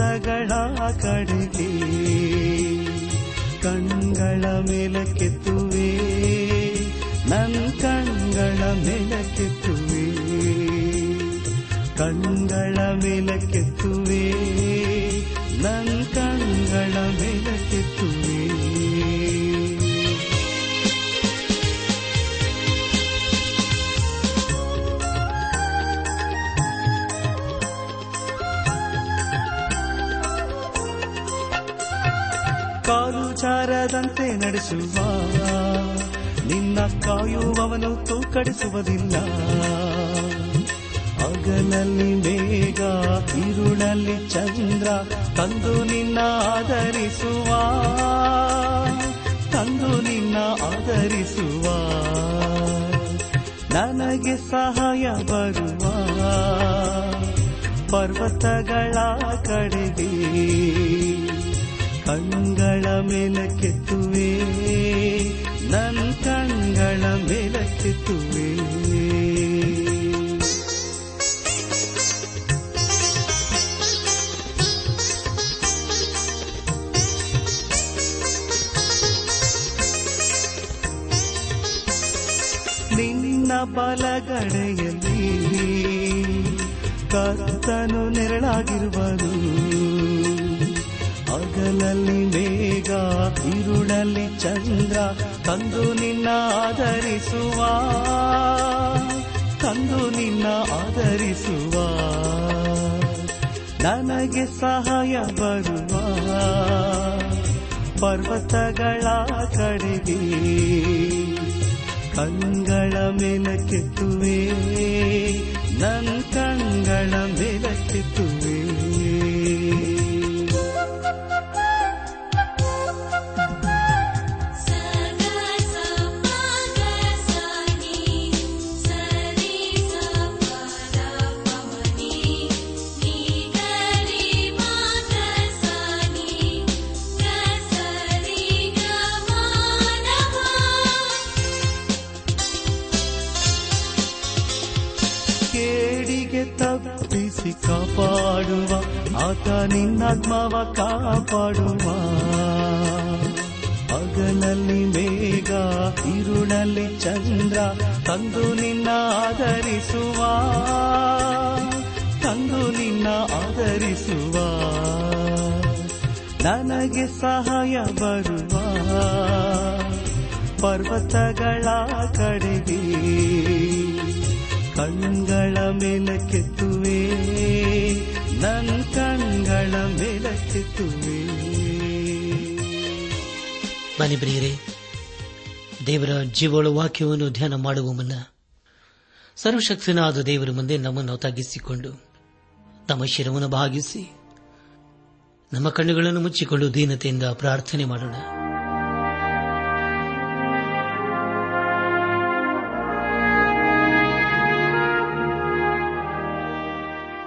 ಬರುವ ಪರ್ವತಗಳ ಕಡೆಗೆ ಕಣ್ಗಳ ಮೇಲಕ್ಕೆತ್ತುವೆ ನನ್ ಕಣ್ಗಳ ಮೇಲಕ್ಕೆತ್ತುವೆ ಕಣ್ಗಳ ಮೇಲಕ್ಕೆತ್ತುವೆ ಚಾರದಂತೆ ನಡೆಸುವ. ನಿನ್ನ ಕಾಯುವವನು ತೂಕಡಿಸುವುದಿಲ್ಲ. ಅಗಲಲ್ಲಿ ಮೇಘ ಇರುಳಲ್ಲಿ ಚಂದ್ರ ತಂದು ನಿನ್ನ ಆಧರಿಸುವ. ತಂದು ನಿನ್ನ ಆಧರಿಸುವ. ನನಗೆ ಸಹಾಯ ಬರುವ. ಪರ್ವತಗಳ ಕಡೆಗೆ ಕಣ್ಗಳ ಮೇಲಕ್ಕೆತ್ತುವೆ ನನ್ನ ಕಣ್ಗಳ ಮೇಲಕ್ಕೆತ್ತುವೆ ನಿನ್ನ ಬಲಗಡೆಯಲ್ಲಿ ಕರ್ತನು ನೆರಳಾಗಿರುವನು. ಹಗಲಲ್ಲಿ ಮೇಘ ಇರುಳಲ್ಲಿ ಚಂದ್ರ ತಂದು ನಿನ್ನ ಆಧರಿಸುವ. ತಂದು ನಿನ್ನ ಆಧರಿಸುವ. ನನಗೆ ಸಹಾಯ ಬರುವ. ಪರ್ವತಗಳ ಕಡೆಗೆ ಮೇಲಕ್ಕೆ ಮೇಲಕ್ಕೆತ್ತುವೆ ಸಹಾಯ ಬರುವ ಪರ್ವತಗಳ ಕಡೆಗೆ. ಕಣ್ಗಳ ಮೇಲಕ್ಕೆತ್ತುವೆ ನನ್ ಕಣ್ಗಳ ಮೇಲಕ್ಕೆತ್ತುವೆ ಬನ್ನಿ ದೇವರ ಜೀವಳ ವಾಕ್ಯವನ್ನು ಧ್ಯಾನ ಮಾಡುವ ಮುನ್ನ ಸರ್ವಶಕ್ತನಾದ ದೇವರ ಮುಂದೆ ನಮ್ಮನ್ನು ತಗ್ಗಿಸಿಕೊಂಡು ತಮ್ಮ ಶಿರವನ್ನು ಭಾಗಿಸಿ ನಮ್ಮ ಕಣ್ಣುಗಳನ್ನು ಮುಚ್ಚಿಕೊಂಡು ದೀನತೆಯಿಂದ ಪ್ರಾರ್ಥನೆ ಮಾಡೋಣ.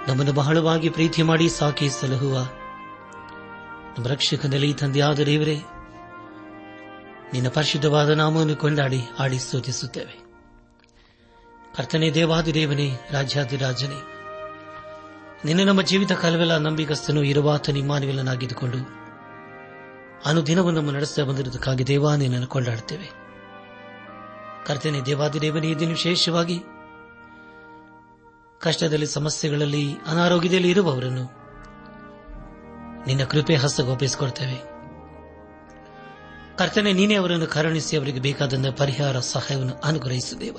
ನಮ್ಮನ್ನು ಬಹಳವಾಗಿ ಪ್ರೀತಿ ಮಾಡಿ ಸಾಕಿ ಸಲಹುವ ನಮ್ಮ ರಕ್ಷಕನಲ್ಲಿ ತಂದೆಯಾದ ದೇವರೇ, ನಿನ್ನ ಪರಿಶುದ್ಧವಾದ ನಾಮವನ್ನು ಕೊಂಡಾಡಿ ಆಡಿ ಸೂಚಿಸುತ್ತೇವೆ ಕರ್ತನೆ ದೇವಾದಿ ದೇವನೇ ರಾಜ್ಯಾದಿ ರಾಜನೇ ನಿನ್ನ ನಮ್ಮ ಜೀವಿತ ಕಾಲವೆಲ್ಲ ನಂಬಿಕಸ್ತನು ಇರುವಾತ ಅನು ಅನುದಿನವೂ ನಮ್ಮ ನಡೆಸ್ತಾ ಬಂದಿರುವುದಕ್ಕಾಗಿ ದೇವಾ ನಿನ್ನನ್ನು ಕೊಂಡಾಡುತ್ತೇವೆ. ಕರ್ತನೆ ದೇವಾದಿದೇವನೇ ಈ ದಿನ ವಿಶೇಷವಾಗಿ ಕಷ್ಟದಲ್ಲಿ, ಸಮಸ್ಯೆಗಳಲ್ಲಿ, ಅನಾರೋಗ್ಯದಲ್ಲಿ ಇರುವವರನ್ನು ನಿನ್ನ ಕೃಪೆ ಹಸ್ತಗೊಪ್ಪಿಸಿಕೊಡ್ತೇವೆ ಕರ್ತನೆ, ನೀನೇ ಅವರನ್ನು ಕರುಣಿಸಿ ಅವರಿಗೆ ಬೇಕಾದಂತಹ ಪರಿಹಾರ, ಸಹಾಯವನ್ನು ಅನುಗ್ರಹಿಸು ದೇವ.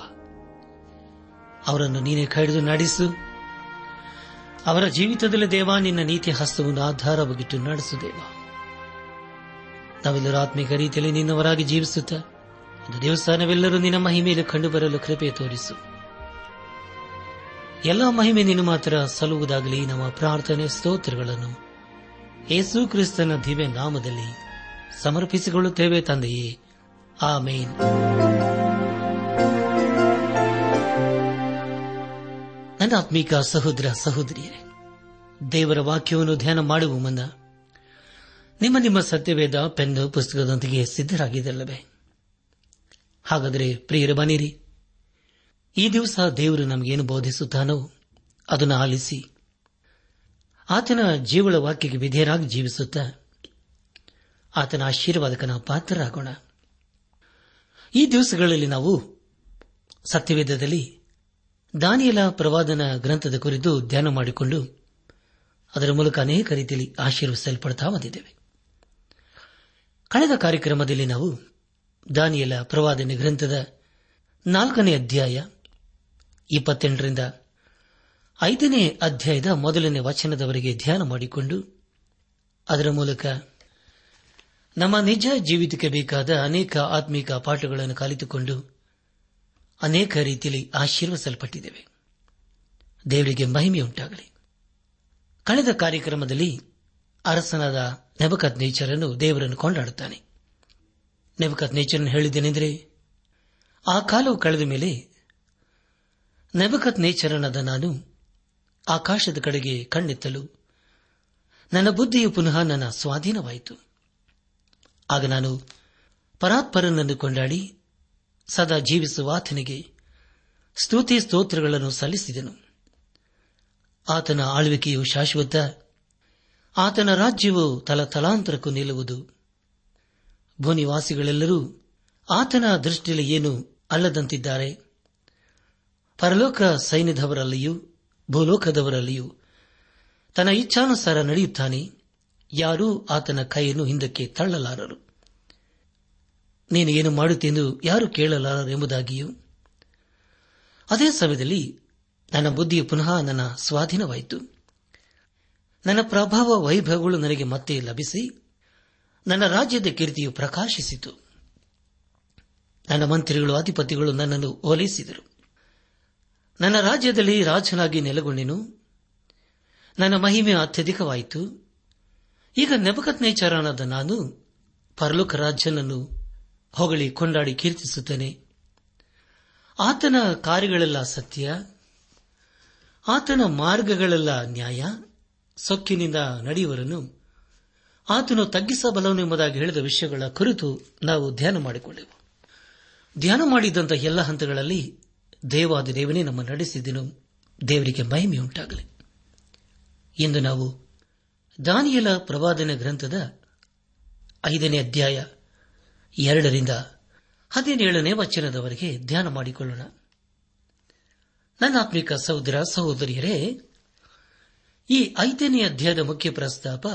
ಅವರನ್ನು ನೀನೇ ಕಡಿದು ನಡೆಸು. ಅವರ ಜೀವಿತದಲ್ಲಿ ದೇವ, ನಿನ್ನ ನೀತಿ ಹಸ್ತವನ್ನು ಆಧಾರವಾಗಿಟ್ಟು ನಡೆಸು ದೇವ. ನಾವೆಲ್ಲರೂ ಆತ್ಮಿಕ ರೀತಿಯಲ್ಲಿ ನಿನ್ನವರಾಗಿ ಜೀವಿಸುತ್ತ ಒಂದು ದೇವಸ್ಥಾನವೆಲ್ಲರೂ ನಿನ್ನ ಮಹಿಮೆಯಲ್ಲಿ ಕಂಡುಬರಲು ಕೃಪೆ ತೋರಿಸು. ಎಲ್ಲ ಮಹಿಮೆ ನಿನ್ನ ಮಾತ್ರ ಸಲ್ಲುವುದಾಗಲಿ, ನಮ್ಮ ಪ್ರಾರ್ಥನೆ ಸ್ತೋತ್ರಗಳನ್ನು ಯೇಸು ಕ್ರಿಸ್ತನ ದಿವ್ಯ ನಾಮದಲ್ಲಿ ಸಮರ್ಪಿಸಿಕೊಳ್ಳುತ್ತೇವೆ ತಂದೆಯೇ. ಆಮೇನ್. ನನ್ನ ಸಹೋದರ ಸಹೋದರಿಯರೇ, ದೇವರ ವಾಕ್ಯವನ್ನು ಧ್ಯಾನ ಮಾಡುವ ಮುನ್ನ ನಿಮ್ಮ ನಿಮ್ಮ ಸತ್ಯವೇದ ಪೆನ್ ಪುಸ್ತಕದೊಂದಿಗೆ ಸಿದ್ದರಾಗಿದ್ದಲ್ಲವೇ ಹಾಗಾದರೆ ಪ್ರಿಯರ ಬನ್ನಿರಿ ಈ ದಿವಸ ದೇವರು ನಮಗೇನು ಬೋಧಿಸುತ್ತಾನೋ ಅದನ್ನು ಆಲಿಸಿ, ಆತನ ಜೀವಳ ವಾಕ್ಯಕ್ಕೆ ವಿಧೇಯರಾಗಿ ಜೀವಿಸುತ್ತಾ ಆತನ ಆಶೀರ್ವಾದಕನ ಪಾತ್ರರಾಗೋಣ. ಈ ದಿವಸಗಳಲ್ಲಿ ನಾವು ಸತ್ಯವೇದದಲ್ಲಿ ದಾನಿಯಲ ಪ್ರವಾದನ ಗ್ರಂಥದ ಕುರಿತು ಧ್ಯಾನ ಮಾಡಿಕೊಂಡು ಅದರ ಮೂಲಕ ಅನೇಕ ರೀತಿಯಲ್ಲಿ ಆಶೀರ್ವಿಸಲ್ಪಡ್ತಾ ಬಂದಿದ್ದೇವೆ. ಕಳೆದ ಕಾರ್ಯಕ್ರಮದಲ್ಲಿ ನಾವು ದಾನಿಯಲ ಪ್ರವಾದನೆ ಗ್ರಂಥದ ನಾಲ್ಕನೇ ಅಧ್ಯಾಯ ಇಪ್ಪತ್ತೆಂಟರಿಂದ ಐದನೇ ಅಧ್ಯಾಯದ ಮೊದಲನೇ ವಚನದವರೆಗೆ ಧ್ಯಾನ ಮಾಡಿಕೊಂಡು ಅದರ ಮೂಲಕ ನಮ್ಮ ನಿಜ ಜೀವಿತಕ್ಕೆ ಬೇಕಾದ ಅನೇಕ ಆತ್ಮಿಕ ಪಾಠಗಳನ್ನು ಕಲಿತುಕೊಂಡು ಅನೇಕ ರೀತಿಯಲ್ಲಿ ಆಶೀರ್ವಿಸಲ್ಪಟ್ಟಿದ್ದೇವೆ ದೇವರಿಗೆ ಮಹಿಮೆಯುಂಟಾಗಲಿ. ಕಳೆದ ಕಾರ್ಯಕ್ರಮದಲ್ಲಿ ಅರಸನಾದ ನೆಬಕತ್ ನೇಚರನ್ನು ದೇವರನ್ನು ಕೊಂಡಾಡುತ್ತಾನೆ. ನೆಬಕತ್ ನೇಚರನ್ನು ಹೇಳಿದ್ದೇನೆಂದರೆ, ಆ ಕಾಲವು ಕಳೆದ ಮೇಲೆ ನೆಬಕತ್ ನೇಚರನಾದ ನಾನು ಆಕಾಶದ ಕಡೆಗೆ ಕಣ್ಣೆತ್ತಲು ನನ್ನ ಬುದ್ಧಿಯು ಪುನಃ ನನ್ನ ಸ್ವಾಧೀನವಾಯಿತು. ಆಗ ನಾನು ಪರಾತ್ಪರನನ್ನು ಕೊಂಡಾಡಿ ಸದಾ ಜೀವಿಸುವ ಆತನಿಗೆ ಸ್ತುತಿ ಸ್ತೋತ್ರಗಳನ್ನು ಸಲ್ಲಿಸಿದನು. ಆತನ ಆಳ್ವಿಕೆಯು ಶಾಶ್ವತ, ಆತನ ರಾಜ್ಯವು ತಲತಲಾಂತರಕ್ಕೂ ನಿಲ್ಲುವುದು. ಭೂನಿವಾಸಿಗಳೆಲ್ಲರೂ ಆತನ ದೃಷ್ಟಿಯಲ್ಲಿ ಏನು ಅಲ್ಲದಂತಿದ್ದಾರೆ. ಪರಲೋಕ ಸೈನ್ಯದವರಲ್ಲಿಯೂ ಭೂಲೋಕದವರಲ್ಲಿಯೂ ತನ್ನ ಇಚ್ಛಾನುಸಾರ ನಡೆಯುತ್ತಾನೆ. ಯಾರೂ ಆತನ ಕೈಯನ್ನು ಹಿಂದಕ್ಕೆ ತಳ್ಳಲಾರರು. ನೀನು ಏನು ಮಾಡುತ್ತೆಂದು ಯಾರು ಕೇಳಲಾರರೆಂಬುದಾಗಿಯೂ ಅದೇ ಸಮಯದಲ್ಲಿ ನನ್ನ ಬುದ್ಧಿಯು ಪುನಃ ನನ್ನ ಸ್ವಾಧೀನವಾಯಿತು. ನನ್ನ ಪ್ರಭಾವ ವೈಭವಗಳು ನನಗೆ ಮತ್ತೆ ಲಭಿಸಿ, ನನ್ನ ರಾಜ್ಯದ ಕೀರ್ತಿಯು ಪ್ರಕಾಶಿಸಿತು. ನನ್ನ ಮಂತ್ರಿಗಳು, ಅಧಿಪತಿಗಳು ನನ್ನನ್ನು ಓಲೈಸಿದರು. ನನ್ನ ರಾಜ್ಯದಲ್ಲಿ ರಾಜನಾಗಿ ನೆಲೆಗೊಂಡೆನು. ನನ್ನ ಮಹಿಮೆ ಅತ್ಯಧಿಕವಾಯಿತು. ಈಗ ನೆಪಕತ್ನೇಚಾರನಾದ ನಾನು ಪರಲೋಕ ರಾಜ್ಯನನ್ನು ಹೊಗಳಿ ಕೊಂಡಾಡಿ ಕೀರ್ತಿಸುತ್ತೇನೆ. ಆತನ ಕಾರ್ಯಗಳೆಲ್ಲ ಸತ್ಯ. ಆತನ ಮಾರ್ಗಗಳೆಲ್ಲ ನ್ಯಾಯ. ಸೊಕ್ಕಿನಿಂದ ನಡೆಯುವರನ್ನು ಆತನು ತಗ್ಗಿಸಬಲ್ಲನು ಎಂಬುದಾಗಿ ಹೇಳಿದ ವಿಷಯಗಳ ಕುರಿತು ನಾವು ಧ್ಯಾನ ಮಾಡಿಕೊಂಡೆವು. ಧ್ಯಾನ ಮಾಡಿದಂಥ ಎಲ್ಲ ಹಂತಗಳಲ್ಲಿ ದೇವಾದ ದೇವನೇ ನಮ್ಮ ನಡೆಸಿದನು. ದೇವರಿಗೆ ಮಹಿಮೆಯುಂಟಾಗಲಿ ಇಂದು ನಾವು ದಾನಿಯಲ ಪ್ರವಾದನ ಗ್ರಂಥದ ಐದನೇ ಅಧ್ಯಾಯ ಎರಡರಿಂದ ಹದಿನೇಳನೇ ವಚನದವರೆಗೆ ಧ್ಯಾನ ಮಾಡಿಕೊಳ್ಳೋಣ. ನನ್ನ ಆತ್ಮಿಕ ಸಹೋದರ ಸಹೋದರಿಯರೇ, ಈ ಐದನೇ ಅಧ್ಯಾಯದ ಮುಖ್ಯ ಪ್ರಸ್ತಾಪ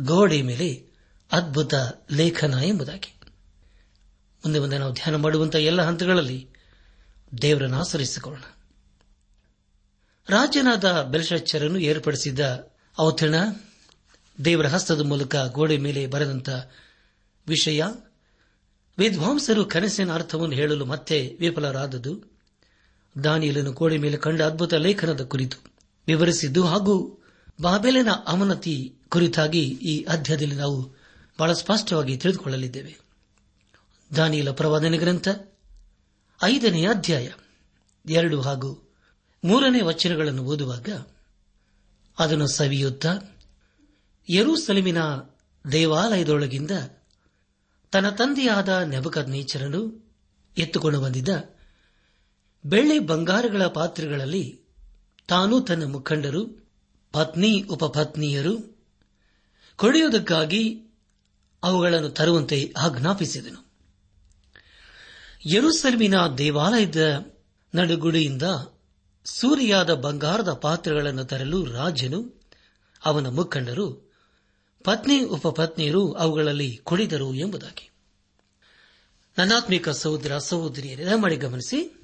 ಗೋಡೆ ಮೇಲೆ ಅದ್ಭುತ ಲೇಖನ ಎಂಬುದಾಗಿ. ಮುಂದೆ ಮುಂದೆ ನಾವು ಧ್ಯಾನ ಮಾಡುವಂತಹ ಎಲ್ಲ ಹಂತಗಳಲ್ಲಿ ದೇವರನ್ನು ಆಚರಿಸಿಕೊಳ್ಳೋಣ ರಾಜನಾದ ಬೆಲ್ಶಚ್ಚರನ್ನು ಏರ್ಪಡಿಸಿದ್ದ ಔತಣ ದೇವರ ಹಸ್ತದ ಮೂಲಕ ಗೋಡೆ ಮೇಲೆ ಬರೆದಂತ ವಿಷಯ ವಿದ್ವಾಂಸರು ಕನಸಿನ ಅರ್ಥವನ್ನು ಹೇಳಲು ಮತ್ತೆ ವಿಫಲರಾದದು. ದಾನಿಯಲನ್ನು ಕೋಳಿ ಮೇಲೆ ಕಂಡ ಅದ್ಭುತ ಲೇಖನದ ಕುರಿತು ವಿವರಿಸಿದ್ದು ಹಾಗೂ ಬಾಬೆಲಿನ ಅವನತಿ ಕುರಿತಾಗಿ ಈ ಅಧ್ಯಾಯದಲ್ಲಿ ನಾವು ಬಹಳ ಸ್ಪಷ್ಟವಾಗಿ ತಿಳಿದುಕೊಳ್ಳಲಿದ್ದೇವೆ. ದಾನಿಯಲ ಪ್ರವಾದನೆ ಗ್ರಂಥ ಐದನೇ ಅಧ್ಯಾಯ ಎರಡು ಹಾಗೂ ಮೂರನೇ ವಚನಗಳನ್ನು ಓದುವಾಗ ಅದನ್ನು ಸವಿಯುತ್ತ, ಯರೂಸಲಿಮಿನ ದೇವಾಲಯದೊಳಗಿಂದ ತನ್ನ ತಂದೆಯಾದ ನೆಬಕದ್ನೇಚರನು ಎತ್ತುಕೊಂಡು ಬಂದಿದ್ದ ಬೆಳ್ಳಿ ಬಂಗಾರಗಳ ಪಾತ್ರೆಗಳಲ್ಲಿ ತಾನು ತನ್ನ ಮುಖಂಡರು, ಪತ್ನಿ, ಉಪಪತ್ನಿಯರು ಕೊಡೆಯುವುದಕ್ಕಾಗಿ ಅವುಗಳನ್ನು ತರುವಂತೆ ಆಜ್ಞಾಪಿಸಿದನು. ಯರುಸಲ್ಮಿನ ದೇವಾಲಯದ ನಡುಗುಡಿಯಿಂದ ಸೂರಿಯಾದ ಬಂಗಾರದ ಪಾತ್ರೆಗಳನ್ನು ತರಲು ರಾಜನು ಅವನ ಮುಖಂಡರು ಪತ್ನಿ, ಉಪಪತ್ನಿಯರು ಅವುಗಳಲ್ಲಿ ಕುಡಿದರು ಎಂಬುದಾಗಿ. ನನಾತ್ಮಿಕ ಸಹೋದರ, ಸಹೋದರಿಯರ ಮಾಡಿ ಗಮನಿಸಿ.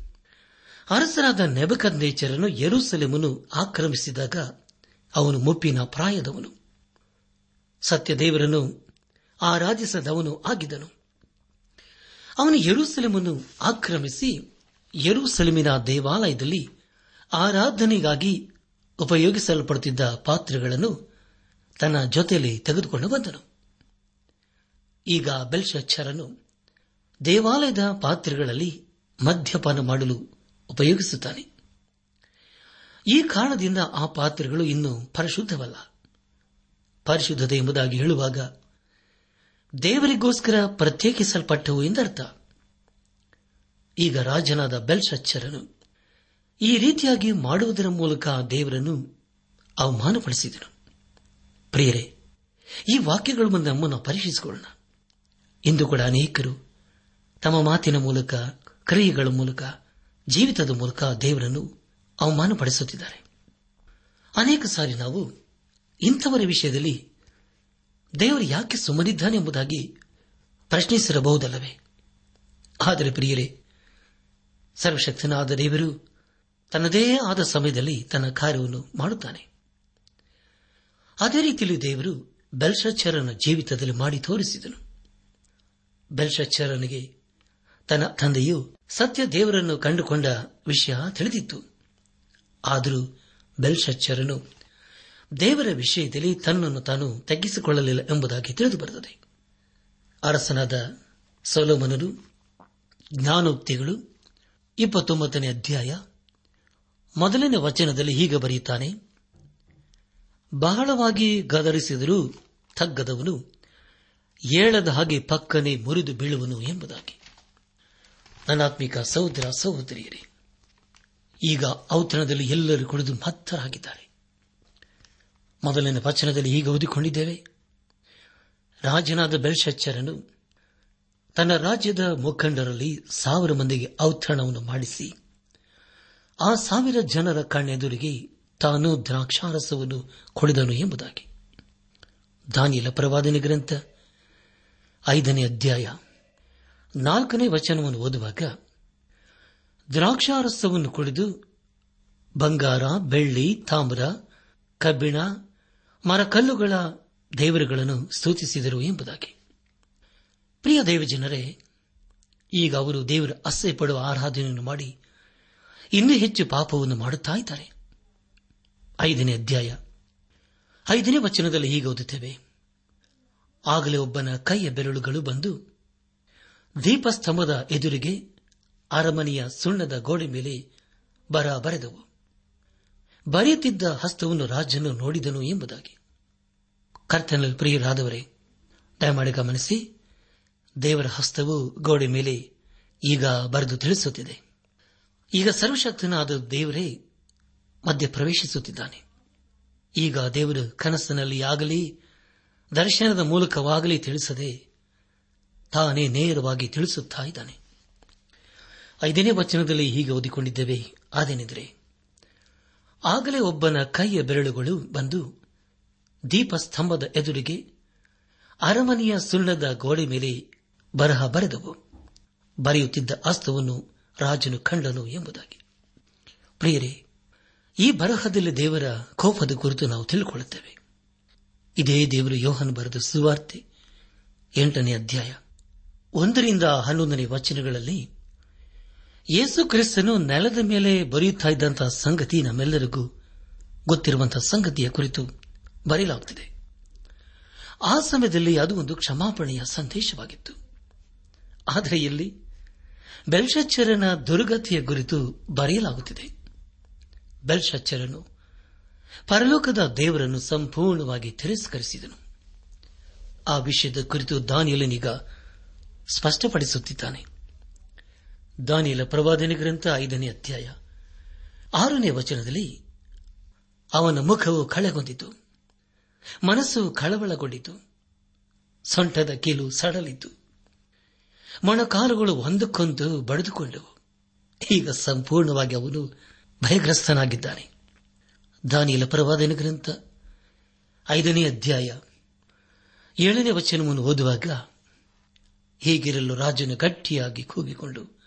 ಅರಸರಾದ ನೆಬಕದ್ನೇಚರನು ಯರುಸಲೆಮನ್ನು ಆಕ್ರಮಿಸಿದಾಗ ಅವನು ಮುಪ್ಪಿನ ಪ್ರಾಯದವನು. ಸತ್ಯದೇವರನ್ನು ಆರಾಧಿಸದವನು ಆಗಿದನು ಅವನು ಯರೂಸೆಲೆಮನ್ನು ಆಕ್ರಮಿಸಿ ಯರುಸಲೆಮಿನ ದೇವಾಲಯದಲ್ಲಿ ಆರಾಧನೆಗಾಗಿ ಉಪಯೋಗಿಸಲ್ಪಡುತ್ತಿದ್ದ ಪಾತ್ರೆಗಳನ್ನು ತನ್ನ ಜೊತೆಯಲ್ಲಿ ತೆಗೆದುಕೊಂಡು ಬಂದನು. ಈಗ ಬೆಲ್ಶಚ್ಚರನು ದೇವಾಲಯದ ಪಾತ್ರೆಗಳಲ್ಲಿ ಮದ್ಯಪಾನ ಮಾಡಲು ಉಪಯೋಗಿಸುತ್ತಾನೆ. ಈ ಕಾರಣದಿಂದ ಆ ಪಾತ್ರೆಗಳು ಇನ್ನೂ ಪರಿಶುದ್ಧವಲ್ಲ. ಪರಿಶುದ್ಧತೆ ಎಂಬುದಾಗಿ ಹೇಳುವಾಗ ದೇವರಿಗೋಸ್ಕರ ಪ್ರತ್ಯೇಕಿಸಲ್ಪಟ್ಟವು ಎಂದರ್ಥ. ಈಗ ರಾಜನಾದ ಬೆಲ್ಶಚ್ಚರನು ಈ ರೀತಿಯಾಗಿ ಮಾಡುವುದರ ಮೂಲಕ ದೇವರನ್ನು ಅವಮಾನಪಡಿಸಿದನು. ಪ್ರಿಯರೇ, ಈ ವಾಕ್ಯಗಳು ಮುಂದೆ ನಮ್ಮನ್ನು ಪರೀಕ್ಷಿಸಿಕೊಳ್ಳೋಣ. ಇಂದು ಕೂಡ ಅನೇಕರು ತಮ್ಮ ಮಾತಿನ ಮೂಲಕ, ಕ್ರಿಯೆಗಳ ಮೂಲಕ, ಜೀವಿತದ ಮೂಲಕ ದೇವರನ್ನು ಅವಮಾನಪಡಿಸುತ್ತಿದ್ದಾರೆ. ಅನೇಕ ಸಾರಿ ನಾವು ಇಂಥವರ ವಿಷಯದಲ್ಲಿ ದೇವರು ಯಾಕೆ ಸುಮ್ಮನಿದ್ದಾನೆ ಎಂಬುದಾಗಿ ಪ್ರಶ್ನಿಸಿರಬಹುದಲ್ಲವೇ? ಆದರೆ ಪ್ರಿಯರೇ, ಸರ್ವಶಕ್ತನಾದ ದೇವರು ತನ್ನದೇ ಆದ ಸಮಯದಲ್ಲಿ ತನ್ನ ಕಾರ್ಯವನ್ನು ಮಾಡುತ್ತಾನೆ. ಅದೇ ರೀತಿಯಲ್ಲಿ ದೇವರು ಬೆಲ್ಶಚ್ಚರನ ಜೀವಿತದಲ್ಲಿ ಮಾಡಿ ತೋರಿಸಿದನು. ಬೆಲ್ಶಚ್ಚರನಿಗೆ ತನ್ನ ತಂದೆಯು ಸತ್ಯ ದೇವರನ್ನು ಕಂಡುಕೊಂಡ ವಿಷಯ ತಿಳಿದಿತ್ತು. ಆದರೂ ಬೆಲ್ಶಚ್ಚರನು ದೇವರ ವಿಷಯದಲ್ಲಿ ತನ್ನನ್ನು ತಾನು ತಗ್ಗಿಸಿಕೊಳ್ಳಲಿಲ್ಲ ಎಂಬುದಾಗಿ ತಿಳಿದುಬರುತ್ತದೆ. ಅರಸನಾದ ಸೌಲೋಮನರು ಜ್ಞಾನೋಕ್ತಿಗಳು ಇಪ್ಪತ್ತೊಂಬತ್ತನೇ ಅಧ್ಯಾಯ ಮೊದಲನೇ ವಚನದಲ್ಲಿ ಹೀಗೆ ಬರೆಯುತ್ತಾನೆ ಬಹಳವಾಗಿ ಗದರಿಸಿದರೂ ತಗ್ಗದವನು ಏಳದ ಹಾಗೆ ಪಕ್ಕನೆ ಮುರಿದು ಬೀಳುವನು ಎಂಬುದಾಗಿ. ನನಾತ್ಮಿಕ ಸಹೋದರ ಸಹೋದರಿಯರೇ, ಈಗ ಔತಣದಲ್ಲಿ ಎಲ್ಲರೂ ಕುಡಿದು ಮತ್ತರಾಗಿದ್ದಾರೆ. ಮೊದಲನೇ ವಚನದಲ್ಲಿ ಈಗ ಓದಿಕೊಂಡಿದ್ದೇವೆ. ರಾಜನಾದ ಬೆಲ್ಶಚ್ಚರನು ತನ್ನ ರಾಜ್ಯದ ಮುಖಂಡರಲ್ಲಿ ಸಾವಿರ ಮಂದಿಗೆ ಔತಣವನ್ನು ಮಾಡಿಸಿ, ಆ ಸಾವಿರ ಜನರ ಕಣ್ಣೆದುರಿಗೆ ತಾನು ದ್ರಾಕ್ಷಾರಸವನ್ನು ಕೊಡಿದನು ಎಂಬುದಾಗಿ. ದಾನಿಯಲ ಪ್ರವಾದನೆ ಗ್ರಂಥ ಐದನೇ ಅಧ್ಯಾಯ ನಾಲ್ಕನೇ ವಚನವನ್ನು ಓದುವಾಗ, ದ್ರಾಕ್ಷಾರಸವನ್ನು ಕುಡಿದು ಬಂಗಾರ, ಬೆಳ್ಳಿ, ತಾಮ್ರ, ಕಬ್ಬಿಣ, ಮರಕಲ್ಲುಗಳ ದೇವರುಗಳನ್ನು ಸ್ತುತಿಸಿದರು ಎಂಬುದಾಗಿ. ಪ್ರಿಯ ದೇವಜನರೇ, ಈಗ ಅವರು ದೇವರ ಅಸಹ್ಯ ಪಡುವ ಆರಾಧನೆಯನ್ನು ಮಾಡಿ ಇನ್ನೂ ಹೆಚ್ಚು ಪಾಪವನ್ನು ಮಾಡುತ್ತಾ ಇದ್ದಾರೆ. ಐದನೇ ಅಧ್ಯಾಯ. ಐದನೇ ವಚನದಲ್ಲಿ ಹೀಗೆ ಓದುತ್ತೇವೆ. ಆಗಲೇ ಒಬ್ಬನ ಕೈಯ ಬೆರಳುಗಳು ಬಂದು ದೀಪಸ್ತಂಭದ ಎದುರಿಗೆ ಅರಮನೆಯ ಸುಣ್ಣದ ಗೋಡೆ ಮೇಲೆ ಬರ ಬರೆದವು ಬರೆಯುತ್ತಿದ್ದ ಹಸ್ತವನ್ನು ರಾಜನು ನೋಡಿದನು ಎಂಬುದಾಗಿ. ಕರ್ತನಲ್ಲಿ ಪ್ರಿಯರಾದವರೇ, ದಯಮಾಡಿ ಗಮನಿಸಿ, ದೇವರ ಹಸ್ತವು ಗೋಡೆ ಮೇಲೆ ಈಗ ಬರೆದು ತಿಳಿಸುತ್ತಿದೆ. ಈಗ ಸರ್ವಶಕ್ತನಾದ ದೇವರೇ ಮಧ್ಯ ಪ್ರವೇಶಿಸುತ್ತಿದ್ದಾನೆ. ಈಗ ದೇವರು ಕನಸಿನಲ್ಲಿ ಆಗಲಿ, ದರ್ಶನದ ಮೂಲಕವಾಗಲಿ ತಿಳಿಸದೆ ತಾನೇ ನೇರವಾಗಿ ತಿಳಿಸುತ್ತಾ ಇದ್ದಾನೆ. ಐದನೇ ವಚನದಲ್ಲಿ ಹೀಗೆ ಓದಿಕೊಂಡಿದ್ದೇವೆ ಅದೇನೆಂದರೆ ಆಗಲೇ ಒಬ್ಬನ ಕೈಯ ಬೆರಳುಗಳು ಬಂದು ದೀಪಸ್ತಂಭದ ಎದುರಿಗೆ ಅರಮನೆಯ ಸುಣ್ಣದ ಗೋಡೆ ಮೇಲೆ ಬರಹ ಬರೆದವು. ಬರೆಯುತ್ತಿದ್ದ ಅಸ್ತವನ್ನು ರಾಜನು ಕಂಡನು ಎಂಬುದಾಗಿ. ಪ್ರಿಯರೇ ಈ ಬರಹದಲ್ಲಿ ದೇವರ ಕೋಪದ ಕುರಿತು ನಾವು ತಿಳಿದುಕೊಳ್ಳುತ್ತೇವೆ ಇದೇ ದೇವರು ಯೋಹನ್ ಬರೆದ ಸುವಾರ್ತೆ, ಎಂಟನೇ ಅಧ್ಯಾಯ, ಒಂದರಿಂದ ಹನ್ನೊಂದನೇ ವಚನಗಳಲ್ಲಿ, ಯೇಸು ಕ್ರಿಸ್ತನು ನೆಲದ ಮೇಲೆ ಬರೆಯುತ್ತಾ ಇದ್ದಂತಹ ಸಂಗತಿ ನಮ್ಮೆಲ್ಲರಿಗೂ ಗೊತ್ತಿರುವಂತಹ ಸಂಗತಿಯ ಕುರಿತು ಬರೆಯಲಾಗುತ್ತಿದೆ. ಆ ಸಮಯದಲ್ಲಿ ಅದು ಒಂದು ಕ್ಷಮಾಪಣೆಯ ಸಂದೇಶವಾಗಿತ್ತು. ಆದರೆ ಇಲ್ಲಿ ಬೆಲ್ಶಚ್ಚರನ ದುರ್ಗತಿಯ ಕುರಿತು ಬರೆಯಲಾಗುತ್ತಿದೆ. ಬೆಲ್ಶಚ್ಚರನು ಪರಲೋಕದ ದೇವರನ್ನು ಸಂಪೂರ್ಣವಾಗಿ ತಿರಸ್ಕರಿಸಿದನು. ಆ ವಿಷಯದ ಕುರಿತು ದಾನಿಯಲನೀಗ ಸ್ಪಷ್ಟಪಡಿಸುತ್ತಿದ್ದಾನೆ. ದಾನಿಯಲ ಪ್ರವಾದನೆ ಗ್ರಂಥ ಐದನೇ ಅಧ್ಯಾಯ ಆರನೇ ವಚನದಲ್ಲಿ ಅವನ ಮುಖವು ಕಳೆಗೊಂಡಿತು. ಮನಸ್ಸು ಕಳವಳಗೊಂಡಿತು. ಸೊಂಟದ ಕೀಲು ಸಡಲಿತು ಮೊಣಕಾಲುಗಳು ಒಂದಕ್ಕೊಂದು ಬಡಿದುಕೊಂಡವು. ಈಗ ಸಂಪೂರ್ಣವಾಗಿ ಅವನು ಭಯಗ್ರಸ್ತನಾಗಿದ್ದಾನೆ. ದಾನಿಯಲ ಪರವಾದ ಗ್ರಂಥ? ಐದನೇ ಅಧ್ಯಾಯ. ಏಳನೇ ವಚನವನ್ನು ಓದುವಾಗ ಹೀಗಿರಲು ರಾಜನು ಗಟ್ಟಿಯಾಗಿ ಕೂಗಿಕೊಂಡು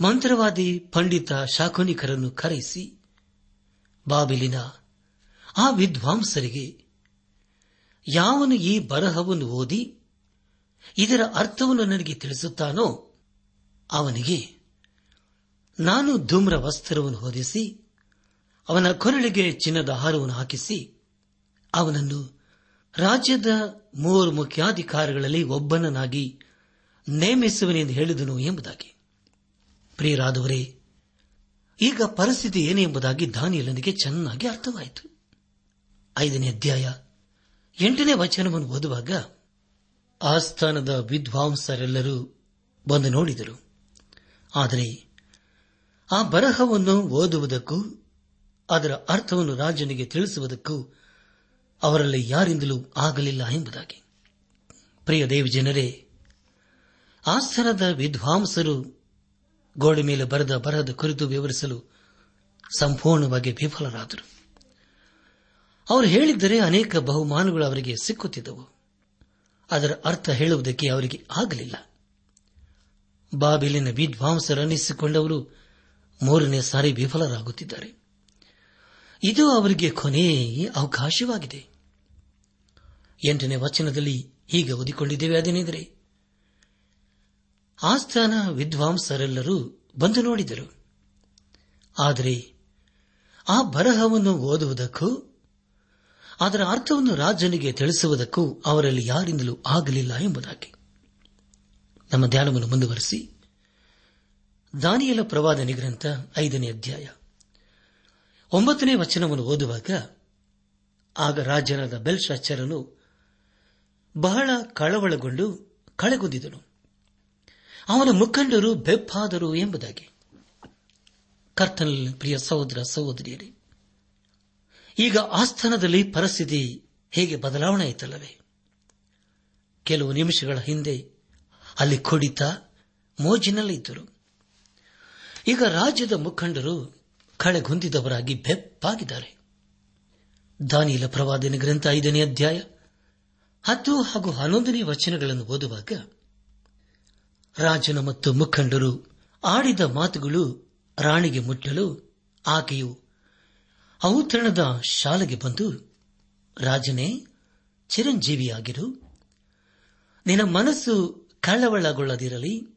ಮಂತ್ರವಾದಿ ಪಂಡಿತ ಶಾಕುನಿಕರನ್ನು ಕರೆಸಿ ಬಾಬಿಲಿನ ಆ ವಿದ್ವಾಂಸರಿಗೆ ಯಾವನು ಈ ಬರಹವನ್ನು ಓದಿ ಇದರ ಅರ್ಥವನ್ನು ನನಗೆ ತಿಳಿಸುತ್ತಾನೋ ಅವನಿಗೆ ನಾನು ಧೂಮ್ರ ವಸ್ತ್ರವನ್ನು ಹೊದಿಸಿ, ಅವನ ಕೊರಳಿಗೆ ಚಿನ್ನದ ಹಾರವನ್ನು ಹಾಕಿಸಿ, ಅವನನ್ನು ರಾಜ್ಯದ ಮೂವರು ಮುಖ್ಯಾಧಿಕಾರಿಗಳಲ್ಲಿ ಒಬ್ಬನನ್ನಾಗಿ ನೇಮಿಸುವನೆಂದು ಹೇಳಿದನು ಎಂಬುದಾಗಿ. ಪ್ರಿಯರಾದವರೇ, ಈಗ ಪರಿಸ್ಥಿತಿ ಏನು ಎಂಬುದಾಗಿ ದಾನಿಯಲನಿಗೆ ಚೆನ್ನಾಗಿ ಅರ್ಥವಾಯಿತು. ಐದನೇ ಅಧ್ಯಾಯ ಎಂಟನೇ ವಚನವನ್ನು ಓದುವಾಗ ಆಸ್ಥಾನದ ವಿದ್ವಾಂಸರೆಲ್ಲರೂ ಬಂದು ನೋಡಿದರು. ಆದರೆ ಆ ಬರಹವನ್ನು ಓದುವುದಕ್ಕೂ, ಅದರ ಅರ್ಥವನ್ನು ರಾಜನಿಗೆ ತಿಳಿಸುವುದಕ್ಕೂ ಅವರಲ್ಲಿ ಯಾರಿಂದಲೂ ಆಗಲಿಲ್ಲ ಎಂಬುದಾಗಿ. ಪ್ರಿಯ ದೇವಿ ಜನರೇ ಆಸ್ಥರದ ವಿದ್ವಾಂಸರು ಗೋಡೆ ಮೇಲೆ ಬರೆದ ಬರಹದ ಕುರಿತು ವಿವರಿಸಲು ಸಂಪೂರ್ಣವಾಗಿ ವಿಫಲರಾದರು. ಅವರು ಹೇಳಿದ್ದರೆ ಅನೇಕ ಬಹುಮಾನಗಳು ಅವರಿಗೆ ಸಿಕ್ಕುತ್ತಿದ್ದವು. ಅದರ ಅರ್ಥ ಹೇಳುವುದಕ್ಕೆ ಅವರಿಗೆ ಆಗಲಿಲ್ಲ. ಬಾಬಿಲಿನ ವಿದ್ವಾಂಸರನ್ನಿಸಿಕೊಂಡವರು ಮೂರನೇ ಸಾರಿ ವಿಫಲರಾಗುತ್ತಿದ್ದಾರೆ. ಇದು ಅವರಿಗೆ ಕೊನೆಯ ಅವಕಾಶವಾಗಿದೆ. ಎಂಟನೇ ವಚನದಲ್ಲಿ ಹೀಗೆ ಓದಿಕೊಂಡಿದ್ದೇವೆ, ಅದೇನೆಂದರೆ, ಆಸ್ಥಾನ ವಿದ್ವಾಂಸರೆಲ್ಲರೂ ಬಂದು ನೋಡಿದರು. ಆದರೆ, ಆ ಬರಹವನ್ನು ಓದುವುದಕ್ಕೂ, ಅದರ ಅರ್ಥವನ್ನು ರಾಜನಿಗೆ ತಿಳಿಸುವುದಕ್ಕೂ ಅವರಲ್ಲಿ ಯಾರಿಂದಲೂ ಆಗಲಿಲ್ಲ ಎಂಬುದಾಗಿ. ನಮ್ಮ ಧ್ಯಾನವನ್ನು ಮುಂದುವರೆಸಿ. ದಾನಿಯಲ ಪ್ರವಾದ ಗ್ರಂಥ ಐದನೇ ಅಧ್ಯಾಯ. ಒಂಬತ್ತನೇ ವಚನವನ್ನು ಓದುವಾಗ ಆಗ ರಾಜನಾದ ಬೆಲ್ಶಾಚರನು ಬಹಳ ಕಳವಳಗೊಂಡು ಕಳೆಗುಂದಿದನು. ಅವನ ಮುಖಂಡರು ಬೆಪ್ಪಾದರು ಎಂಬುದಾಗಿ. ಕರ್ತನಲ್ಲಿ ಪ್ರಿಯ ಸಹೋದರ ಸಹೋದರಿಯರೇ, ಈಗ ಆಸ್ಥಾನದಲ್ಲಿ ಪರಿಸ್ಥಿತಿ ಹೇಗೆ ಬದಲಾವಣೆ ಆಯಿತಲ್ಲವೇ? ಕೆಲವು ನಿಮಿಷಗಳ ಹಿಂದೆ ಅಲ್ಲಿ ಕುಡಿತ ಮೋಜಿನಲ್ಲಿದ್ದರು. ಈಗ ರಾಜ್ಯದ ಮುಖಂಡರು ಕಳೆಗುಂದಿದವರಾಗಿ ಬೆಪ್ಪಾಗಿದ್ದಾರೆ. ದಾನಿಯಲ ಪ್ರವಾದನೆ ಗ್ರಂಥ ಐದನೇ ಅಧ್ಯಾಯ ಹತ್ತು ಹಾಗೂ ಹನ್ನೊಂದನೇ ವಚನಗಳನ್ನು ಓದುವಾಗ ರಾಜನ ಮತ್ತು ಮುಖಂಡರು ಆಡಿದ ಮಾತುಗಳು ರಾಣಿಗೆ ಮುಟ್ಟಲು ಆಕೆಯು ಔತರಣದ ಶಾಲೆಗೆ ಬಂದು, ರಾಜನೇ, ಚಿರಂಜೀವಿಯಾಗಿರು. ನಿನ್ನ ಮನಸ್ಸು ಕಳವಳಗೊಳ್ಳದಿರಲಿ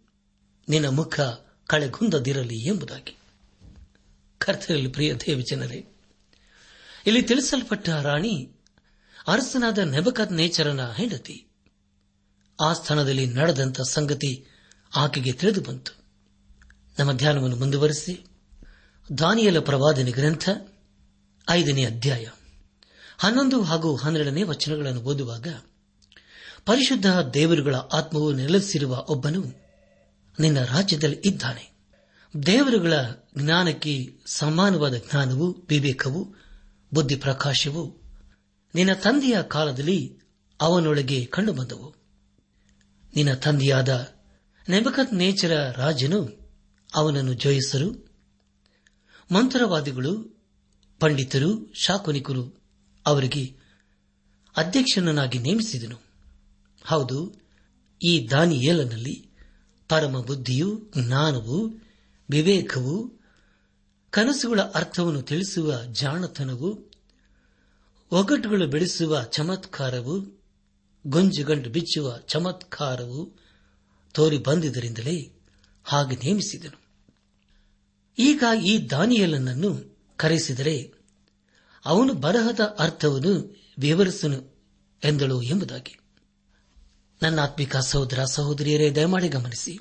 ನಿನ್ನ ಮುಖ ಕಳೆಗುಂದದಿರಲಿ ಎಂಬುದಾಗಿ. ಕರ್ತರಲ್ಲಿ ಪ್ರಿಯ ದೇವಜನರೇ ಇಲ್ಲಿ ತಿಳಿಸಲ್ಪಟ್ಟ ರಾಣಿ ಅರಸನಾದ ನೆಬಕತ್ ನೇಚರನ ಹೆಂಡತಿ. ಆ ಸ್ಥಾನದಲ್ಲಿ ನಡೆದಂತ ಸಂಗತಿ ಆಕೆಗೆ ತಿಳಿದು ಬಂತು. ನಮ್ಮ ಧ್ಯಾನವನ್ನು ಮುಂದುವರೆಸಿ. ದಾನಿಯಲ ಪ್ರವಾದನೆ ಗ್ರಂಥ ಐದನೇ ಅಧ್ಯಾಯ. ಹನ್ನೊಂದು ಹಾಗೂ ಹನ್ನೆರಡನೇ ವಚನಗಳನ್ನು ಓದುವಾಗ, ಪರಿಶುದ್ಧ ದೇವರುಗಳ ಆತ್ಮವು ನೆಲೆಸಿರುವ ಒಬ್ಬನು ನಿನ್ನ ರಾಜ್ಯದಲ್ಲಿ ಇದ್ದಾನೆ. ದೇವರುಗಳ ಜ್ಞಾನಕ್ಕೆ ಸಮಾನವಾದ ಜ್ಞಾನವು, ವಿವೇಕವು, ಬುದ್ಧಿ ಪ್ರಕಾಶವು ನಿನ್ನ ತಂದೆಯ ಕಾಲದಲ್ಲಿ ಅವನೊಳಗೆ ಕಂಡುಬಂದವು. ನಿನ್ನ ತಂದೆಯಾದ ನೆಬಕತ್ ನೇಚರ ರಾಜನು ಅವನನ್ನು ಜಯಿಸರು. ಮಂತ್ರವಾದಿಗಳು, ಪಂಡಿತರು, ಶಾಕುನಿಕರು ಅವರಿಗೆ ಅಧ್ಯಕ್ಷನನ್ನಾಗಿ ನೇಮಿಸಿದನು. ಹೌದು, ಈ ದಾನಿಯೇಲನಲ್ಲಿ ಪರಮ ಬುದ್ಧಿಯು, ಜ್ಞಾನವು, ವಿವೇಕವು, ಕನಸುಗಳ ಅರ್ಥವನ್ನು ತಿಳಿಸುವ ಜಾಣತನವು, ಒಗಟುಗಳು ಬೆಳೆಸುವ ಚಮತ್ಕಾರವು ಗೊಂಜುಗಂಡು ಬಿಚ್ಚುವ ಚಮತ್ಕಾರವು ತೋರಿ ಬಂದಿದ್ದರಿಂದಲೇ ಹಾಗೆ ನೇಮಿಸಿದನು. ಈಗ ಈ ದಾನಿಯಲನನ್ನು ಕರೆಸಿದರೆ ಅವನು ಬರಹದ ಅರ್ಥವನ್ನು ವಿವರಿಸನು ಎಂದಳು ಎಂಬುದಾಗಿ. ನನ್ನ ಆತ್ಮಿಕ ಸಹೋದರ ಸಹೋದರಿಯರೇ, ದಯಮಾಡಿ ಗಮನಿಸಿ.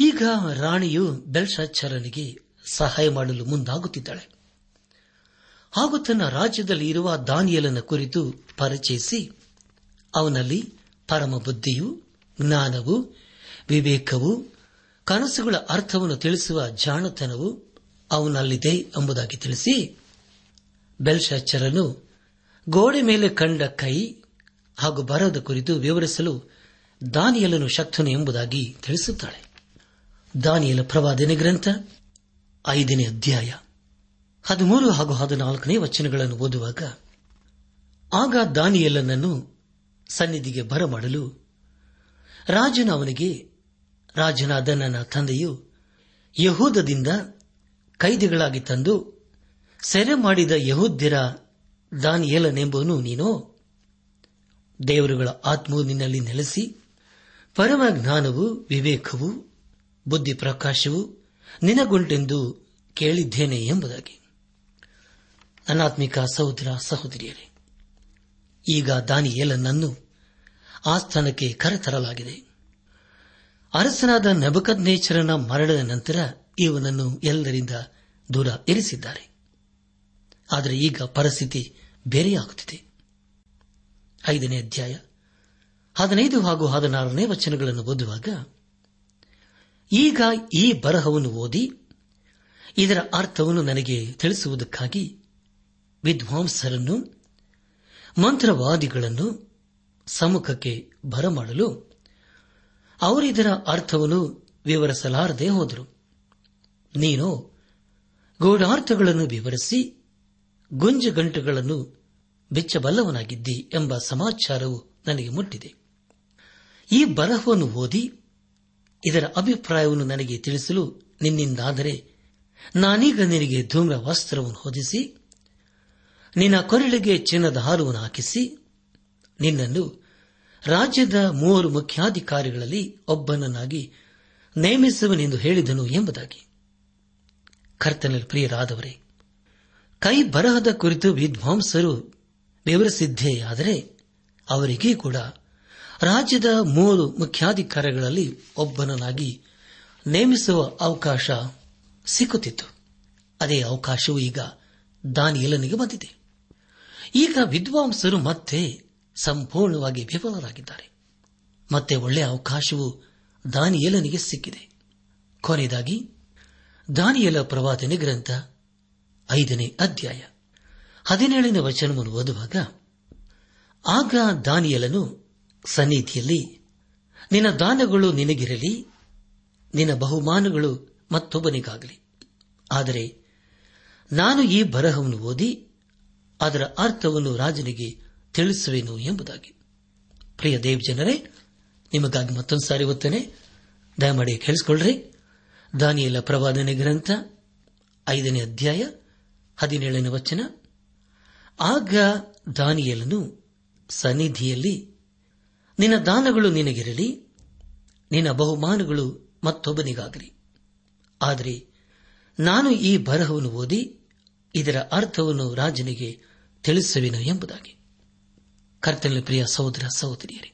ಈಗ ರಾಣಿಯು ಬೆಲ್ಶಾಚರನಿಗೆ ಸಹಾಯ ಮಾಡಲು ಮುಂದಾಗುತ್ತಿದ್ದಾಳೆ. ಹಾಗೂ ತನ್ನ ರಾಜ್ಯದಲ್ಲಿ ಇರುವ ದಾನಿಯಲನ ಕುರಿತು ಪರಿಚಯಿಸಿ, ಅವನಲ್ಲಿ ಪರಮ ಬುದ್ಧಿಯು, ಜ್ಞಾನವು, ವಿವೇಕವು, ಕನಸುಗಳ ಅರ್ಥವನ್ನು ತಿಳಿಸುವ ಜಾಣತನವು ಅವನಲ್ಲಿದೆ ಎಂಬುದಾಗಿ ತಿಳಿಸಿ ಬೆಲ್ಶಾಚರನು ಗೋಡೆ ಮೇಲೆ ಕಂಡ ಕೈ ಹಾಗೂ ಬರದ ಕುರಿತು ವಿವರಿಸಲು ದಾನಿಯಲನು ಶಕ್ತನು ಎಂಬುದಾಗಿ ತಿಳಿಸುತ್ತಾಳೆ. ದಾನಿಯಲ ಪ್ರವಾದನೆ ಗ್ರಂಥ, ಐದನೇ ಅಧ್ಯಾಯ, ಹದಿಮೂರು ಹಾಗೂ ಹದಿನಾಲ್ಕನೇ ವಚನಗಳನ್ನು ಓದುವಾಗ, ಆಗ ದಾನಿಯಲನನ್ನು ಸನ್ನಿಧಿಗೆ ಬರಮಾಡಲು ರಾಜನ ಅವನಿಗೆ, ರಾಜನಾದ ನನ್ನ ತಂದೆಯು ಯಹೂದದಿಂದ ಕೈದಿಗಳಾಗಿ ತಂದು ಸೆರೆ ಮಾಡಿದ ಯಹೂದ್ಯರ ದಾನಿಯೇಲನೆಂಬುವನು ನೀನೋ? ದೇವರುಗಳ ಆತ್ಮವು ನಿನ್ನಲ್ಲಿ ನೆಲೆಸಿ, ಪರಮ ಜ್ಞಾನವು, ವಿವೇಕವು, ಬುದ್ಧಿ ಪ್ರಕಾಶವು ನಿನಗುಂಟೆಂದು ಕೇಳಿದ್ದೇನೆ ಎಂಬುದಾಗಿ. ಅನಾತ್ಮಿಕ ಸಹೋದರ ಸಹೋದರಿಯರೇ, ಈಗ ದಾನಿಯೇಲನನ್ನು ಆ ಸ್ಥಾನಕ್ಕೆ ಕರೆತರಲಾಗಿದೆ. ಅರಸನಾದ ನಬಕದ್ನೇಚರನ ಮರಣದ ನಂತರ ಇವನನ್ನು ಎಲ್ಲರಿಂದ ದೂರ ಇರಿಸಿದ್ದಾರೆ. ಆದರೆ ಈಗ ಪರಿಸ್ಥಿತಿ ಬೇರೆಯಾಗುತ್ತಿದೆ. ಐದನೇ ಅಧ್ಯಾಯ ಹದಿನೈದು ಹಾಗೂ ಹದಿನಾರನೇ ವಚನಗಳನ್ನು ಓದುವಾಗ, ಈಗ ಈ ಬರಹವನ್ನು ಓದಿ, ಇದರ ಅರ್ಥವನ್ನು ನನಗೆ ತಿಳಿಸುವುದಕ್ಕಾಗಿ ವಿದ್ವಾಂಸರನ್ನು, ಮಂತ್ರವಾದಿಗಳನ್ನು ಸಮ್ಮುಖಕ್ಕೆ ಬರಮಾಡಲು ಅವರಿದರ ಅರ್ಥವನ್ನು ವಿವರಿಸಲಾರದೆ ಹೋದರು. ನೀನು ಗೂಢಾರ್ಥಗಳನ್ನು ವಿವರಿಸಿ, ಗುಂಜುಗಂಟುಗಳನ್ನು ಬಿಚ್ಚಬಲ್ಲವನಾಗಿದ್ದಿ ಎಂಬ ಸಮಾಚಾರವು ನನಗೆ ಮುಟ್ಟಿದೆ. ಈ ಬರಹವನ್ನು ಓದಿ ಇದರ ಅಭಿಪ್ರಾಯವನ್ನು ನನಗೆ ತಿಳಿಸಲು ನಿನ್ನಿಂದಾದರೆ ನಾನೀಗ ನಿನಗೆ ಧೂಮ್ರ ವಸ್ತ್ರವನ್ನು ಹೊದಿಸಿ, ನಿನ್ನ ಕೊರಳಿಗೆ ಚಿನ್ನದ ಹಾರವನ್ನು ಹಾಕಿಸಿ, ನಿನ್ನನ್ನು ರಾಜ್ಯದ ಮೂವರು ಮುಖ್ಯಾಧಿಕಾರಿಗಳಲ್ಲಿ ಒಬ್ಬನನ್ನಾಗಿ ನೇಮಿಸುವನೆಂದು ಹೇಳಿದನು ಎಂಬುದಾಗಿ. ಕರ್ತನಲ್ಲಿ ಪ್ರಿಯರಾದವರೇ, ಕೈ ಬರಹದ ಕುರಿತು ವಿದ್ವಾಂಸರು ವಿವರಿಸಿದ್ದೇ ಆದರೆ ಅವರಿಗೆ ಕೂಡ. ರಾಜ್ಯದ ಮೂರು ಮುಖ್ಯಾಧಿಕಾರಿಗಳಲ್ಲಿ ಒಬ್ಬನನ್ನಾಗಿ ನೇಮಿಸುವ ಅವಕಾಶ ಸಿಕ್ಕುತ್ತಿತ್ತು. ಅದೇ ಅವಕಾಶವು ಈಗ ದಾನಿಯಲನಿಗೆ ಬಂದಿದೆ. ಈಗ ವಿದ್ವಾಂಸರು ಮತ್ತೆ ಸಂಪೂರ್ಣವಾಗಿ ವಿಫಲರಾಗಿದ್ದಾರೆ. ಮತ್ತೆ ಒಳ್ಳೆಯ ಅವಕಾಶವು ದಾನಿಯಲನಿಗೆ ಸಿಕ್ಕಿದೆ. ಕೊನೆಯದಾಗಿ ದಾನಿಯಲ ಪ್ರವಾದನೆ ಗ್ರಂಥ ಐದನೇ ಅಧ್ಯಾಯ. ಹದಿನೇಳನೇ ವಚನವನ್ನು ಓದುವಾಗ, ಆಗ ದಾನಿಯಲನು ಸನ್ನಿಧಿಯಲ್ಲಿ, ನಿನ್ನ ದಾನಗಳು ನಿನಗಿರಲಿ, ನಿನ್ನ ಬಹುಮಾನಗಳು ಮತ್ತೊಬ್ಬನಿಗಾಗಲಿ. ಆದರೆ ನಾನು ಈ ಬರಹವನ್ನು ಓದಿ, ಅದರ ಅರ್ಥವನ್ನು ರಾಜನಿಗೆ ತಿಳಿಸುವೆನು ಎಂಬುದಾಗಿ. ಪ್ರಿಯ ದೇವ್ ಜನರೇ ನಿಮಗಾಗಿ ಮತ್ತೊಂದು ಸಾರಿ ಓದ್ತೇನೆ ದಯಮಾಡಿ ಕೇಳಿಸಿಕೊಳ್ಳ್ರಿ. ದಾನಿಯಲ ಪ್ರವಾದನೆ ಗ್ರಂಥ, ಐದನೇ ಅಧ್ಯಾಯ, ಹದಿನೇಳನೇ ವಚನ. ಆಗ ದಾನಿಯಲನು ಸನ್ನಿಧಿಯಲ್ಲಿ, ನಿನ್ನ ದಾನಗಳು ನಿನಗಿರಲಿ, ನಿನ್ನ ಬಹುಮಾನಗಳು ಮತ್ತೊಬ್ಬನಿಗಾಗಲಿ. ಆದರೆ ನಾನು ಈ ಬರಹವನ್ನು ಓದಿ ಇದರ ಅರ್ಥವನ್ನು ರಾಜನಿಗೆ ತಿಳಿಸುವೆನು ಎಂಬುದಾಗಿ. ಕರ್ತನ ಪ್ರಿಯ ಸಹೋದರ ಸಹೋದರಿಯರೇ,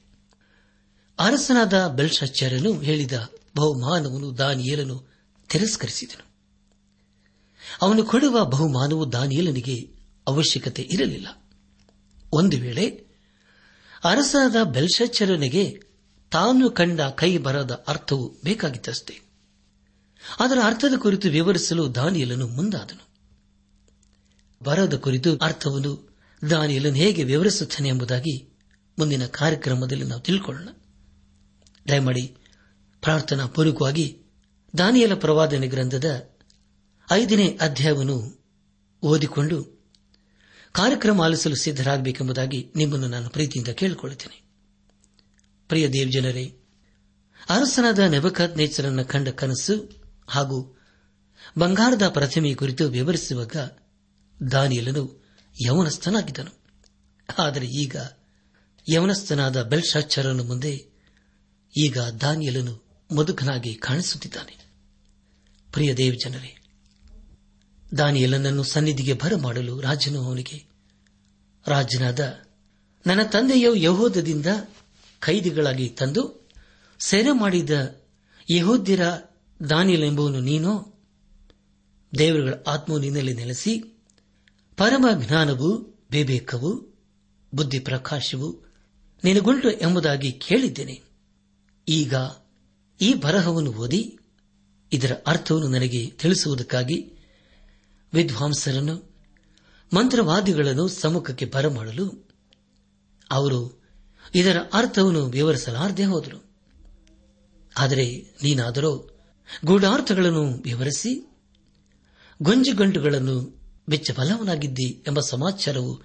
ಅರಸನಾದ ಬೆಲ್ಶಾಚಾರ್ಯನು ಹೇಳಿದ ಬಹುಮಾನವನ್ನು ದಾನಿಯೇಲನು ತಿರಸ್ಕರಿಸಿದನು. ಅವನು ಕೊಡುವ ಬಹುಮಾನವು ದಾನಿಯೇಲನಿಗೆ ಅವಶ್ಯಕತೆ ಇರಲಿಲ್ಲ. ಒಂದು ವೇಳೆ ಅರಸಾದ ಬೆಲ್ಶಚ್ಚರನಿಗೆ ತಾನು ಕಂಡ ಕೈ ಬರದ ಅರ್ಥವು ಬೇಕಾಗಿತ್ತಷ್ಟೇ. ಅದರ ಅರ್ಥದ ಕುರಿತು ವಿವರಿಸಲು ದಾನಿಯಲನು ಮುಂದಾದನು. ಬರದ ಕುರಿತು ಅರ್ಥವನ್ನು ದಾನಿಯಲನು ಹೇಗೆ ವಿವರಿಸುತ್ತಾನೆ ಎಂಬುದಾಗಿ ಮುಂದಿನ ಕಾರ್ಯಕ್ರಮದಲ್ಲಿ ನಾವು ತಿಳ್ಕೊಳ್ಳೋಣ. ದಯಮಾಡಿ ಪ್ರಾರ್ಥನಾ ಪೂರ್ವಕವಾಗಿ ದಾನಿಯಲ ಪ್ರವಾದನೆ ಗ್ರಂಥದ ಐದನೇ ಅಧ್ಯಾಯವನ್ನು ಓದಿಕೊಂಡು ಕಾರ್ಯಕ್ರಮ ಆಲಿಸಲು ಸಿದ್ದರಾಗಬೇಕೆಂಬುದಾಗಿ ನಿಮ್ಮನ್ನು ನಾನು ಪ್ರೀತಿಯಿಂದ ಕೇಳಿಕೊಳ್ಳುತ್ತೇನೆ. ಪ್ರಿಯ ದೇವಜನರೇ ಅರಸನಾದ ನೆಬಕಾತ್ ನೇಚರನ್ನ ಕಂಡ ಕನಸು ಹಾಗೂ ಬಂಗಾರದ ಪ್ರತಿಮೆ ಕುರಿತು ವಿವರಿಸುವಾಗ ದಾನಿಯಲನು ಯವನಸ್ಥನಾಗಿದ್ದನು. ಆದರೆ ಈಗ ಯವನಸ್ಥನಾದ ಬೆಲ್ಶಾಚರನ ಮುಂದೆ ಈಗ ದಾನಿಯಲನು ಮದುಕನಾಗಿ ಕಾಣಿಸುತ್ತಿದ್ದಾನೆ. ಪ್ರಿಯ ದೇವಜನರೇ ದಾನಿಯಲನನ್ನು ಸನ್ನಿಧಿಗೆ ಬರಮಾಡಲು ರಾಜನು ಅವನಿಗೆ, ರಾಜನಾದ ನನ್ನ ತಂದೆಯ ಯಹೋದದಿಂದ ಖೈದಿಗಳಾಗಿ ತಂದು ಸೆರೆ ಮಾಡಿದ ಯಹೋದ್ಯರ ದಾನಿಯಲೆಂಬುವನು ನೀನು? ದೇವರುಗಳ ಆತ್ಮವು ನಿನ್ನಲ್ಲಿ ನೆಲೆಸಿ, ಪರಮ ಜ್ಞಾನವು, ವಿವೇಕವು, ಬುದ್ಧಿ ಪ್ರಕಾಶವು ನಿನಗುಂಟು ಎಂಬುದಾಗಿ ಕೇಳಿದ್ದೇನೆ. ಈಗ ಈ ಬರಹವನ್ನು ಓದಿ, ಇದರ ಅರ್ಥವನ್ನು ನನಗೆ ತಿಳಿಸುವುದಕ್ಕಾಗಿ ವಿದ್ವಾಂಸರನ್ನು, ಮಂತ್ರವಾದಿಗಳನ್ನು ಸಮ್ಮುಖಕ್ಕೆ ಬರಮಾಡಲು ಅವರು ಇದರ ಅರ್ಥವನ್ನು ವಿವರಿಸಲಾರದೆ ಹೋದರು. ಆದರೆ ನೀನಾದರೂ ಗೂಢಾರ್ಥಗಳನ್ನು ವಿವರಿಸಿ ಗೊಂಜುಗಂಟುಗಳನ್ನು ಬೆಚ್ಚಬಲವನಾಗಿದ್ದಿ ಎಂಬ ಸಮಾಚಾರವು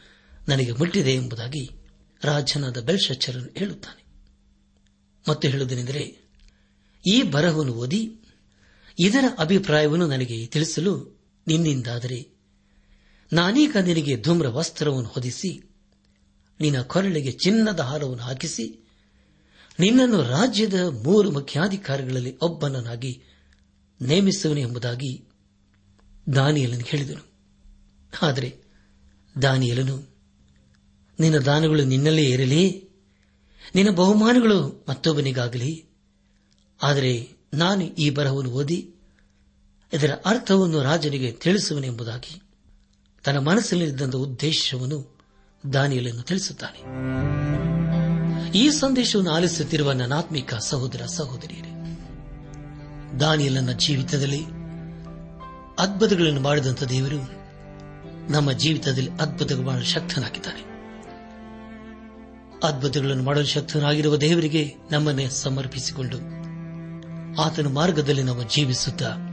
ನನಗೆ ಮುಟ್ಟಿದೆ ಎಂಬುದಾಗಿ ರಾಜನಾದ ಬೆಲ್ಶಚ್ಚರನ್ನು ಹೇಳುತ್ತಾನೆ. ಮತ್ತೆ ಹೇಳುವುದೇನೆಂದರೆ, ಈ ಬರಹವನ್ನು ಓದಿ ಇದರ ಅಭಿಪ್ರಾಯವನ್ನು ನನಗೆ ತಿಳಿಸಲು ನಿನ್ನಿಂದಾದರೆ ನಾನೀಗ ನಿನಗೆ ಧೂಮ್ರ ವಸ್ತ್ರವನ್ನು ಹೊದಿಸಿ, ನಿನ್ನ ಕೊರಳಿಗೆ ಚಿನ್ನದ ಹಾರವನ್ನು ಹಾಕಿಸಿ, ನಿನ್ನನ್ನು ರಾಜ್ಯದ ಮೂರು ಮುಖ್ಯಾಧಿಕಾರಿಗಳಲ್ಲಿ ಒಬ್ಬನನ್ನಾಗಿ ನೇಮಿಸುವನು ಎಂಬುದಾಗಿ ದಾನಿಯಲನು ಹೇಳಿದನು. ಆದರೆ ದಾನಿಯಲನು, ನಿನ್ನ ದಾನಗಳು ನಿನ್ನಲ್ಲೇ ಇರಲಿ, ನಿನ್ನ ಬಹುಮಾನಗಳು ಮತ್ತೊಬ್ಬನಿಗಾಗಲಿ, ಆದರೆ ನಾನು ಈ ಬರಹವನ್ನು ಓದಿ ಇದರ ಅರ್ಥವನ್ನು ರಾಜನಿಗೆ ತಿಳಿಸುವನೆಂಬುದಾಗಿ ತನ್ನ ಮನಸ್ಸಲ್ಲಿದ್ದಂಥ ಉದ್ದೇಶವನ್ನು ದಾನಿಯಲನ್ನು ತಿಳಿಸುತ್ತಾನೆ. ಈ ಸಂದೇಶವನ್ನು ಆಲಿಸುತ್ತಿರುವ ನನಾತ್ಮಿಕ ಸಹೋದರ ಸಹೋದರಿಯರೇ ದಾನಿಯಲನ ಜೀವಿತದಲ್ಲಿ ಅದ್ಭುತಗಳನ್ನು ಮಾಡಿದಂಥ ದೇವರು ನಮ್ಮ ಜೀವಿತದಲ್ಲಿ ಅದ್ಭುತಗಳು ಮಾಡಲು ಶಕ್ತನಾಗಿದ್ದಾನೆ. ಅದ್ಭುತಗಳನ್ನು ಮಾಡಲು ಶಕ್ತನಾಗಿರುವ ದೇವರಿಗೆ ನಮ್ಮನ್ನೇ ಸಮರ್ಪಿಸಿಕೊಂಡು ಆತನ ಮಾರ್ಗದಲ್ಲಿ ನಾವು ಜೀವಿಸುತ್ತಾ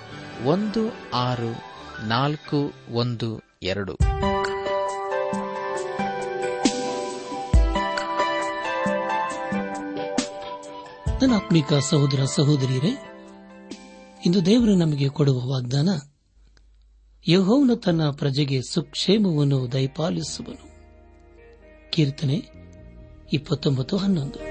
ಒಂದು ಆರು ನಾಲ್ಕು ಒಂದು ಎರಡು. ನನ್ನ ಆತ್ಮಿಕ ಸಹೋದರ ಸಹೋದರಿಯರೇ, ಇಂದು ದೇವರು ನಮಗೆ ಕೊಡುವ ವಾಗ್ದಾನ, ಯಹೋವನು ತನ್ನ ಪ್ರಜೆಗೆ ಸುಕ್ಷೇಮವನ್ನು ದಯಪಾಲಿಸುವನು. ಕೀರ್ತನೆ ಇಪ್ಪತ್ತೊಂಬತ್ತು ಹನ್ನೊಂದು.